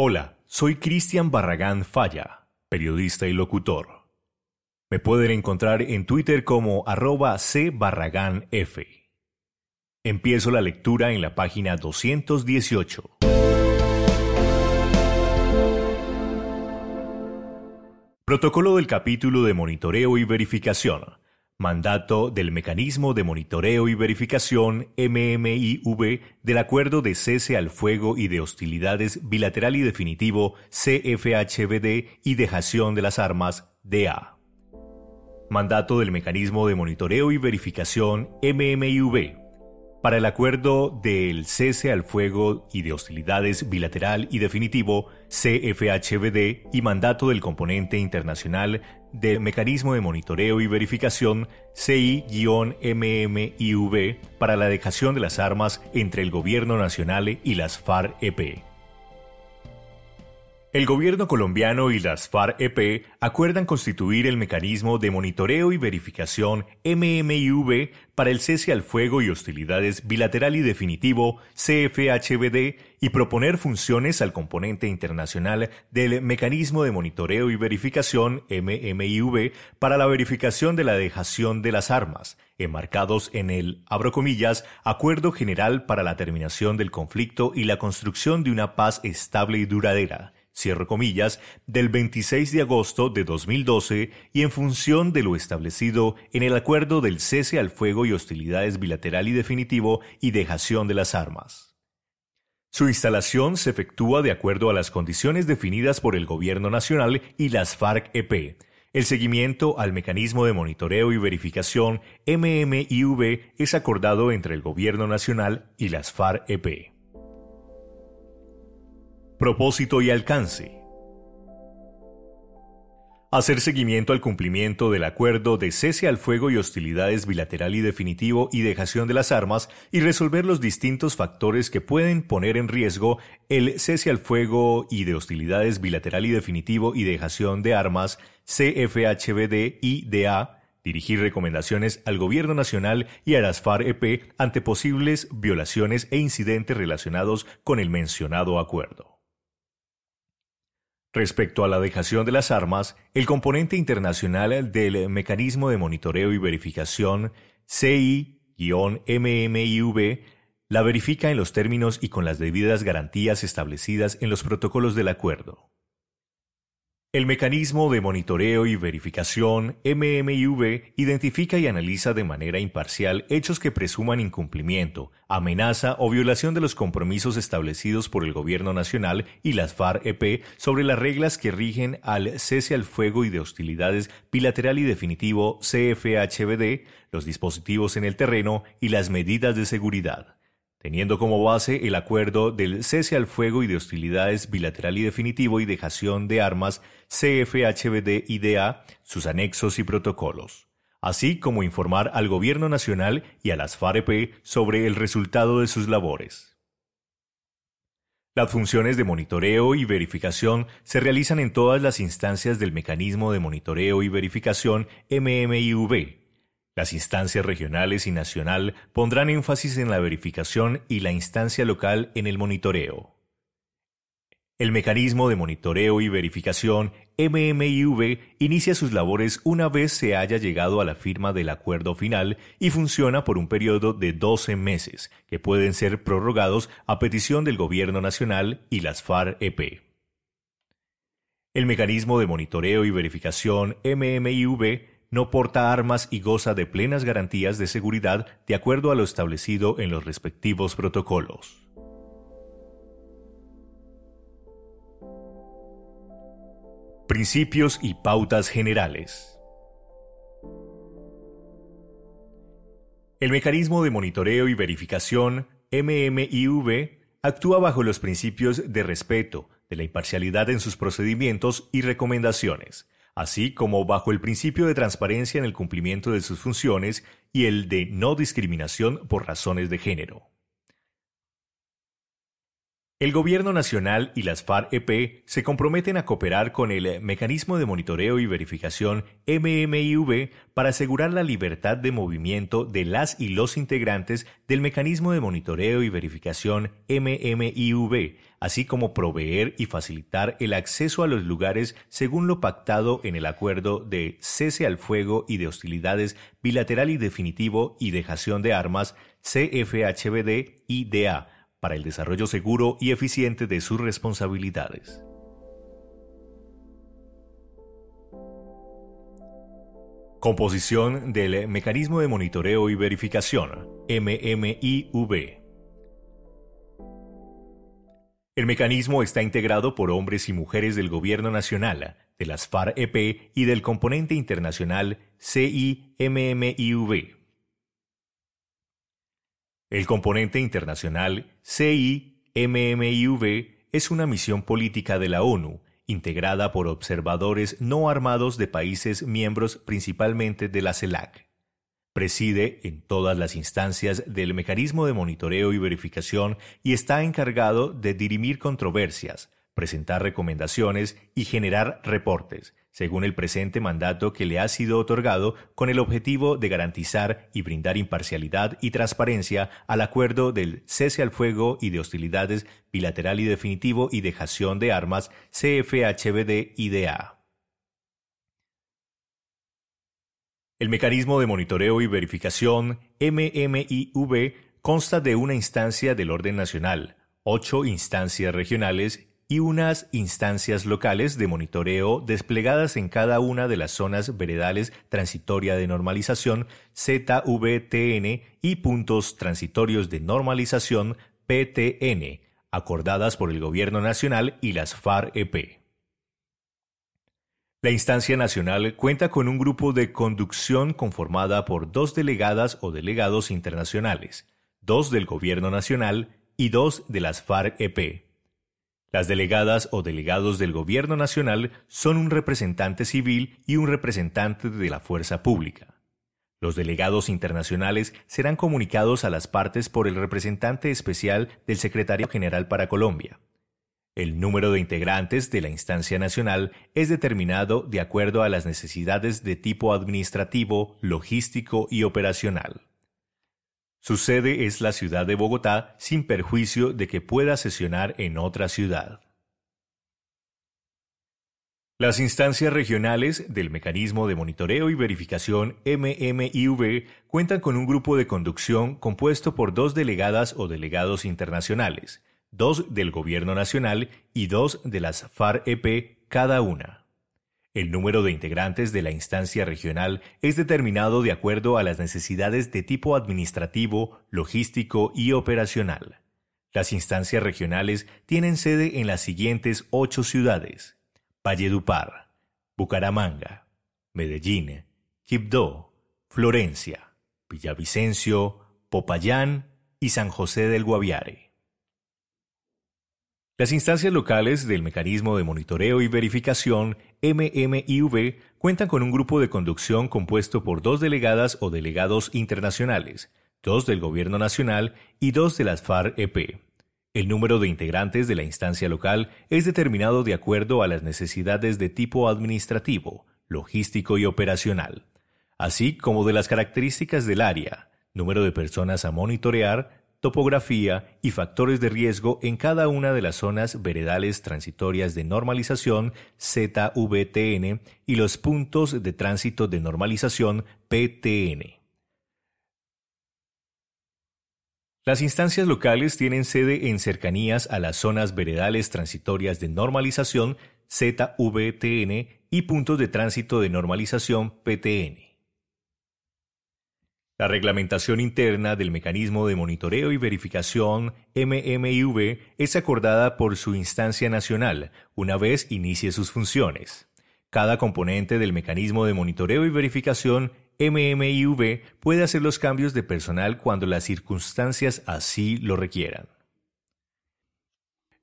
Hola, soy Cristian Barragán Falla, periodista y locutor. Me pueden encontrar en Twitter como arroba cbarragánf. Empiezo la lectura en la página 218. Protocolo del capítulo de monitoreo y verificación Mandato del Mecanismo de Monitoreo y Verificación MMIV del Acuerdo de Cese al Fuego y de Hostilidades Bilateral y Definitivo CFHBD y Dejación de las Armas DA. Mandato del Mecanismo de Monitoreo y Verificación MMIV para el acuerdo del cese al fuego y de hostilidades bilateral y definitivo CFHBD y mandato del componente internacional del mecanismo de monitoreo y verificación CI-MMIV para la dejación de las armas entre el gobierno nacional y las FARC-EP. El gobierno colombiano y las FARC-EP acuerdan constituir el mecanismo de monitoreo y verificación MMIV para el cese al fuego y hostilidades bilateral y definitivo CFHBD y proponer funciones al componente internacional del mecanismo de monitoreo y verificación MMIV para la verificación de la dejación de las armas, enmarcados en el, abro comillas, Acuerdo General para la Terminación del Conflicto y la Construcción de una Paz Estable y Duradera cierro comillas, del 26 de agosto de 2012 y en función de lo establecido en el acuerdo del cese al fuego y hostilidades bilateral y definitivo y dejación de las armas. Su instalación se efectúa de acuerdo a las condiciones definidas por el Gobierno Nacional y las FARC-EP. El seguimiento al mecanismo de monitoreo y verificación MMIV es acordado entre el Gobierno Nacional y las FARC-EP. Propósito y alcance. Hacer seguimiento al cumplimiento del acuerdo de cese al fuego y hostilidades bilateral y definitivo y dejación de las armas y resolver los distintos factores que pueden poner en riesgo el cese al fuego y de hostilidades bilateral y definitivo y dejación de armas CFHBD y DA dirigir recomendaciones al Gobierno Nacional y a las FARC-EP ante posibles violaciones e incidentes relacionados con el mencionado acuerdo. Respecto a la dejación de las armas, el componente internacional del Mecanismo de Monitoreo y Verificación CI-MMIV la verifica en los términos y con las debidas garantías establecidas en los protocolos del acuerdo. El mecanismo de monitoreo y verificación MMIV identifica y analiza de manera imparcial hechos que presuman incumplimiento, amenaza o violación de los compromisos establecidos por el Gobierno Nacional y las FARC-EP sobre las reglas que rigen al cese al fuego y de hostilidades bilateral y definitivo CFHBD, los dispositivos en el terreno y las medidas de seguridad teniendo como base el acuerdo del cese al fuego y de hostilidades bilateral y definitivo y dejación de armas CFHBD-IDA, sus anexos y protocolos, así como informar al Gobierno Nacional y a las FAREP sobre el resultado de sus labores. Las funciones de monitoreo y verificación se realizan en todas las instancias del mecanismo de monitoreo y verificación MMIV, las instancias regionales y nacional pondrán énfasis en la verificación y la instancia local en el monitoreo. El mecanismo de monitoreo y verificación MMIV inicia sus labores una vez se haya llegado a la firma del acuerdo final y funciona por un periodo de 12 meses, que pueden ser prorrogados a petición del Gobierno Nacional y las FARC-EP. El mecanismo de monitoreo y verificación MMIV no porta armas y goza de plenas garantías de seguridad de acuerdo a lo establecido en los respectivos protocolos. Principios y pautas generales. El mecanismo de monitoreo y verificación MMIV actúa bajo los principios de respeto, de la imparcialidad en sus procedimientos y recomendaciones, así como bajo el principio de transparencia en el cumplimiento de sus funciones y el de no discriminación por razones de género. El Gobierno Nacional y las FARC-EP se comprometen a cooperar con el Mecanismo de Monitoreo y Verificación MMIV para asegurar la libertad de movimiento de las y los integrantes del Mecanismo de Monitoreo y Verificación MMIV, así como proveer y facilitar el acceso a los lugares según lo pactado en el acuerdo de cese al fuego y de hostilidades bilateral y definitivo y dejación de armas CFHBD-IDA para el desarrollo seguro y eficiente de sus responsabilidades. Composición del Mecanismo de Monitoreo y Verificación, MMIV. El mecanismo está integrado por hombres y mujeres del Gobierno Nacional, de las FARC-EP y del componente internacional CIMMIV. El componente internacional CIMMIV es una misión política de la ONU, integrada por observadores no armados de países miembros principalmente de la CELAC. Preside en todas las instancias del mecanismo de monitoreo y verificación y está encargado de dirimir controversias, presentar recomendaciones y generar reportes, según el presente mandato que le ha sido otorgado con el objetivo de garantizar y brindar imparcialidad y transparencia al acuerdo del cese al fuego y de hostilidades bilateral y definitivo y dejación de armas CFHBD-IDA. El mecanismo de monitoreo y verificación MMIV consta de una instancia del orden nacional, ocho instancias regionales y unas instancias locales de monitoreo desplegadas en cada una de las zonas veredales transitoria de normalización ZVTN y puntos transitorios de normalización PTN, acordadas por el Gobierno Nacional y las FARC-EP. La instancia nacional cuenta con un grupo de conducción conformada por dos delegadas o delegados internacionales, dos del Gobierno Nacional y dos de las FARC-EP las delegadas o delegados del Gobierno Nacional son un representante civil y un representante de la fuerza pública. Los delegados internacionales serán comunicados a las partes por el representante especial del Secretario General para Colombia. El número de integrantes de la instancia nacional es determinado de acuerdo a las necesidades de tipo administrativo, logístico y operacional. Su sede es la ciudad de Bogotá sin perjuicio de que pueda sesionar en otra ciudad. Las instancias regionales del Mecanismo de Monitoreo y Verificación MMIV cuentan con un grupo de conducción compuesto por dos delegadas o delegados internacionales, dos del Gobierno Nacional y dos de las FARC-EP cada una. El número de integrantes de la instancia regional es determinado de acuerdo a las necesidades de tipo administrativo, logístico y operacional. Las instancias regionales tienen sede en las siguientes ocho ciudades: Valledupar, Bucaramanga, Medellín, Quibdó, Florencia, Villavicencio, Popayán y San José del Guaviare. Las instancias locales del Mecanismo de Monitoreo y Verificación MMIV cuentan con un grupo de conducción compuesto por dos delegadas o delegados internacionales, dos del Gobierno Nacional y dos de las FARC-EP. El número de integrantes de la instancia local es determinado de acuerdo a las necesidades de tipo administrativo, logístico y operacional, así como de las características del área, número de personas a monitorear, topografía y factores de riesgo en cada una de las zonas veredales transitorias de normalización ZVTN y los puntos de tránsito de normalización PTN. Las instancias locales tienen sede en cercanías a las zonas veredales transitorias de normalización ZVTN y puntos de tránsito de normalización PTN. La reglamentación interna del mecanismo de monitoreo y verificación MMIV es acordada por su instancia nacional una vez inicie sus funciones. Cada componente del mecanismo de monitoreo y verificación MMIV puede hacer los cambios de personal cuando las circunstancias así lo requieran.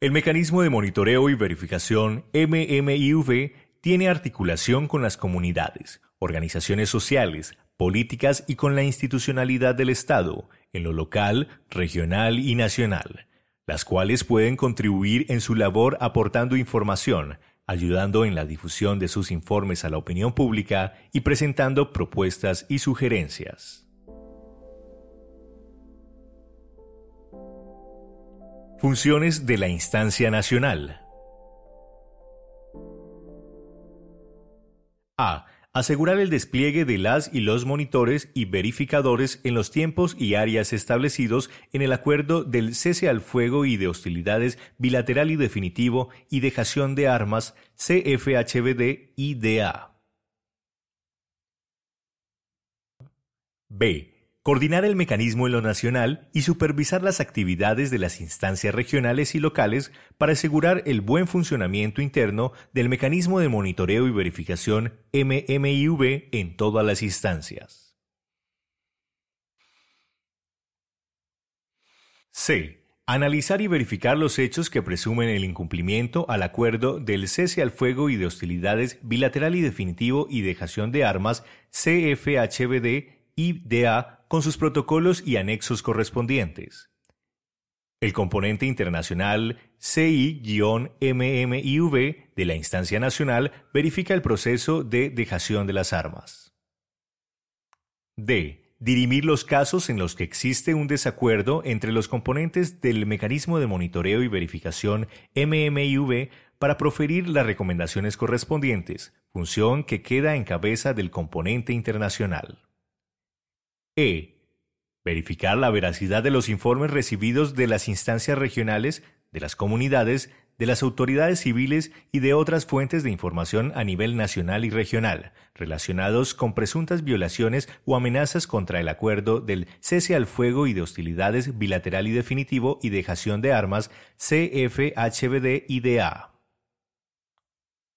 El mecanismo de monitoreo y verificación MMIV tiene articulación con las comunidades, organizaciones sociales, políticas y con la institucionalidad del Estado, en lo local, regional y nacional. las cuales pueden contribuir en su labor aportando información, ayudando en la difusión de sus informes a la opinión pública y presentando propuestas y sugerencias. Funciones de la instancia nacional. A. Asegurar el despliegue de las y los monitores y verificadores en los tiempos y áreas establecidos en el acuerdo del cese al fuego y de hostilidades bilateral y definitivo y dejación de armas CFHBD-IDA. B coordinar el mecanismo en lo nacional y supervisar las actividades de las instancias regionales y locales para asegurar el buen funcionamiento interno del mecanismo de monitoreo y verificación MMIV en todas las instancias. C. Analizar y verificar los hechos que presumen el incumplimiento al acuerdo del cese al fuego y de hostilidades bilateral y definitivo y dejación de armas CFHBD IDA con sus protocolos y anexos correspondientes. El componente internacional CI-MMIV de la instancia nacional verifica el proceso de dejación de las armas. D. Dirimir los casos en los que existe un desacuerdo entre los componentes del mecanismo de monitoreo y verificación MMIV para proferir las recomendaciones correspondientes, función que queda en cabeza del componente internacional. E. Verificar la veracidad de los informes recibidos de las instancias regionales, de las comunidades, de las autoridades civiles y de otras fuentes de información a nivel nacional y regional, relacionados con presuntas violaciones o amenazas contra el acuerdo del cese al fuego y de hostilidades bilateral y definitivo y dejación de armas CFHBD-IDA.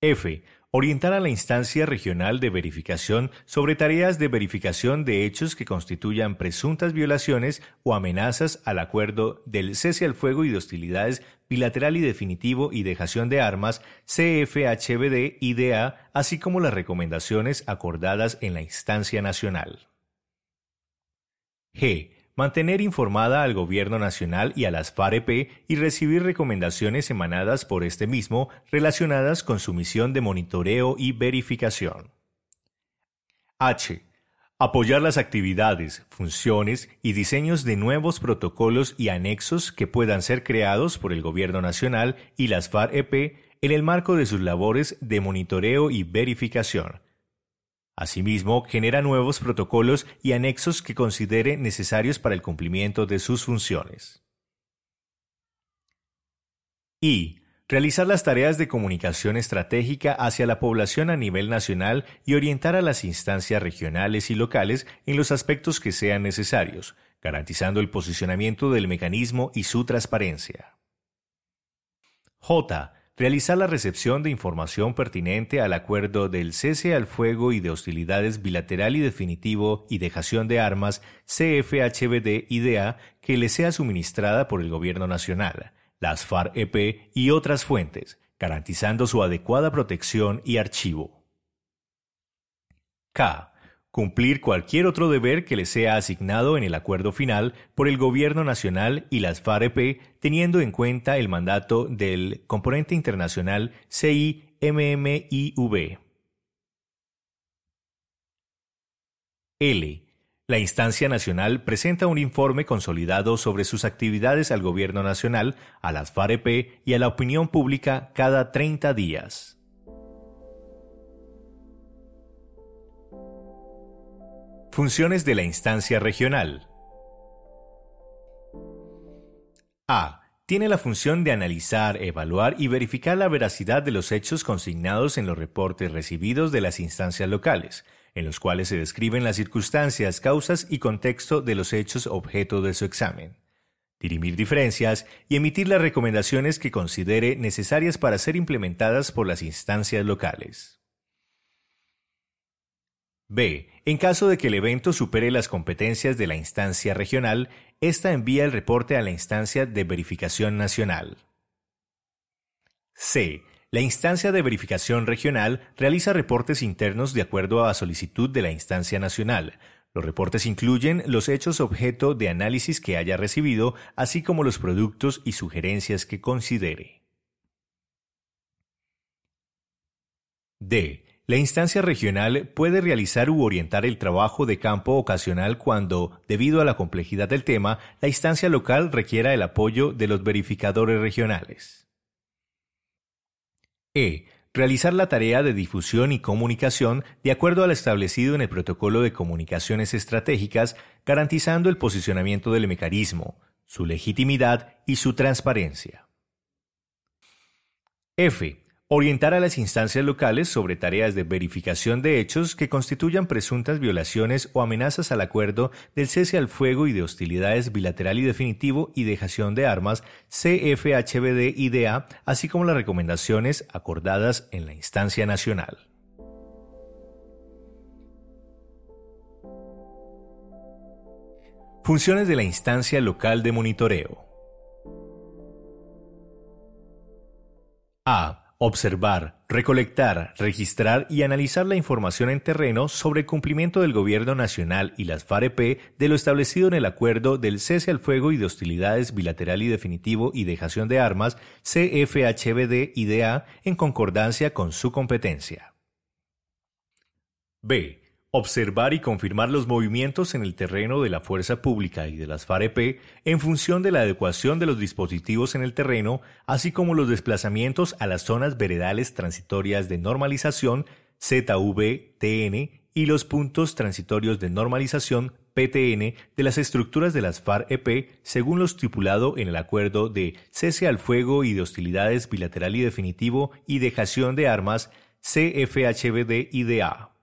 F orientar a la instancia regional de verificación sobre tareas de verificación de hechos que constituyan presuntas violaciones o amenazas al acuerdo del cese al fuego y de hostilidades bilateral y definitivo y dejación de armas CFHBD-IDA, así como las recomendaciones acordadas en la instancia nacional. G mantener informada al Gobierno Nacional y a las FAREP y recibir recomendaciones emanadas por este mismo relacionadas con su misión de monitoreo y verificación. H. Apoyar las actividades, funciones y diseños de nuevos protocolos y anexos que puedan ser creados por el Gobierno Nacional y las FAREP en el marco de sus labores de monitoreo y verificación, Asimismo, genera nuevos protocolos y anexos que considere necesarios para el cumplimiento de sus funciones. Y. Realizar las tareas de comunicación estratégica hacia la población a nivel nacional y orientar a las instancias regionales y locales en los aspectos que sean necesarios, garantizando el posicionamiento del mecanismo y su transparencia. J realizar la recepción de información pertinente al acuerdo del cese al fuego y de hostilidades bilateral y definitivo y dejación de armas CFHBD-IDA que le sea suministrada por el Gobierno Nacional, las FARC-EP y otras fuentes, garantizando su adecuada protección y archivo. K cumplir cualquier otro deber que le sea asignado en el acuerdo final por el Gobierno Nacional y las FAREP, teniendo en cuenta el mandato del componente internacional CIMMIV. L. La instancia nacional presenta un informe consolidado sobre sus actividades al Gobierno Nacional, a las FAREP y a la opinión pública cada 30 días. Funciones de la instancia regional. A. Tiene la función de analizar, evaluar y verificar la veracidad de los hechos consignados en los reportes recibidos de las instancias locales, en los cuales se describen las circunstancias, causas y contexto de los hechos objeto de su examen. Dirimir diferencias y emitir las recomendaciones que considere necesarias para ser implementadas por las instancias locales. B. En caso de que el evento supere las competencias de la instancia regional, ésta envía el reporte a la instancia de verificación nacional. C. La instancia de verificación regional realiza reportes internos de acuerdo a solicitud de la instancia nacional, Los reportes incluyen los hechos objeto de análisis que haya recibido, así como los productos y sugerencias que considere. D. La instancia regional puede realizar u orientar el trabajo de campo ocasional cuando, debido a la complejidad del tema, la instancia local requiera el apoyo de los verificadores regionales. E. Realizar la tarea de difusión y comunicación de acuerdo al establecido en el Protocolo de Comunicaciones Estratégicas, garantizando el posicionamiento del mecanismo, su legitimidad y su transparencia. F orientar a las instancias locales sobre tareas de verificación de hechos que constituyan presuntas violaciones o amenazas al acuerdo del cese al fuego y de hostilidades bilateral y definitivo y dejación de armas CFHBD-IDA, así como las recomendaciones acordadas en la instancia nacional. Funciones de la instancia local de monitoreo. A observar, recolectar, registrar y analizar la información en terreno sobre el cumplimiento del Gobierno Nacional y las FAREP de lo establecido en el acuerdo del cese al fuego y de hostilidades bilateral y definitivo y dejación de armas CFHBD-IDA en concordancia con su competencia. B observar y confirmar los movimientos en el terreno de la fuerza pública y de las FAREP en función de la adecuación de los dispositivos en el terreno, así como los desplazamientos a las zonas veredales transitorias de normalización ZV-TN y los puntos transitorios de normalización PTN de las estructuras de las FAREP según lo estipulado en el acuerdo de cese al fuego y de hostilidades bilateral y definitivo y dejación de armas CFHBD-IDA.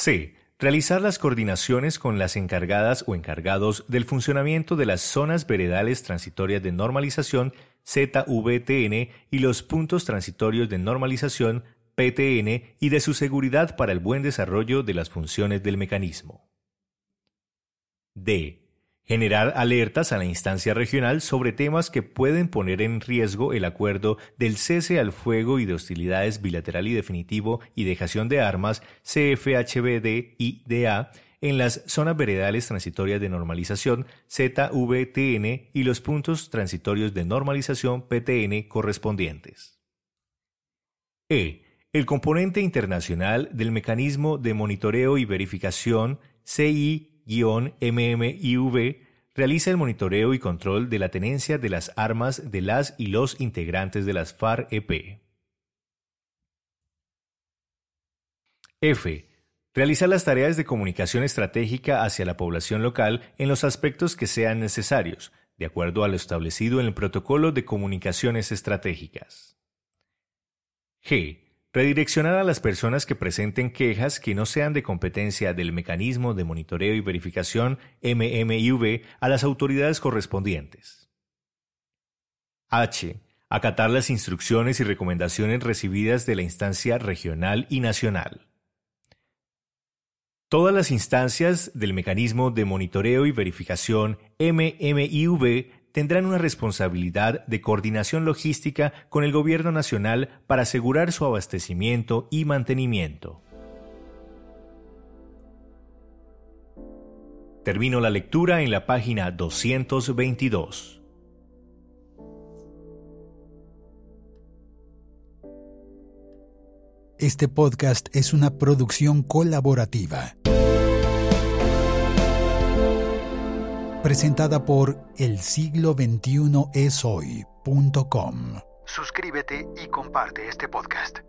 C. Realizar las coordinaciones con las encargadas o encargados del funcionamiento de las zonas veredales transitorias de normalización ZVTN y los puntos transitorios de normalización PTN y de su seguridad para el buen desarrollo de las funciones del mecanismo. D generar alertas a la instancia regional sobre temas que pueden poner en riesgo el acuerdo del cese al fuego y de hostilidades bilateral y definitivo y dejación de armas CFHBD-IDA en las zonas veredales transitorias de normalización ZVTN y los puntos transitorios de normalización PTN correspondientes. E. El componente internacional del mecanismo de monitoreo y verificación CI MMIV realiza el monitoreo y control de la tenencia de las armas de las y los integrantes de las FARC-EP. F. Realizar las tareas de comunicación estratégica hacia la población local en los aspectos que sean necesarios, de acuerdo a lo establecido en el Protocolo de Comunicaciones Estratégicas. G Redireccionar a las personas que presenten quejas que no sean de competencia del mecanismo de monitoreo y verificación MMIV a las autoridades correspondientes. H. Acatar las instrucciones y recomendaciones recibidas de la instancia regional y nacional. Todas las instancias del mecanismo de monitoreo y verificación MMIV tendrán una responsabilidad de coordinación logística con el Gobierno Nacional para asegurar su abastecimiento y mantenimiento. Termino la lectura en la página 222. Este podcast es una producción colaborativa. Presentada por el siglo 21 es hoy.com. Suscríbete y comparte este podcast.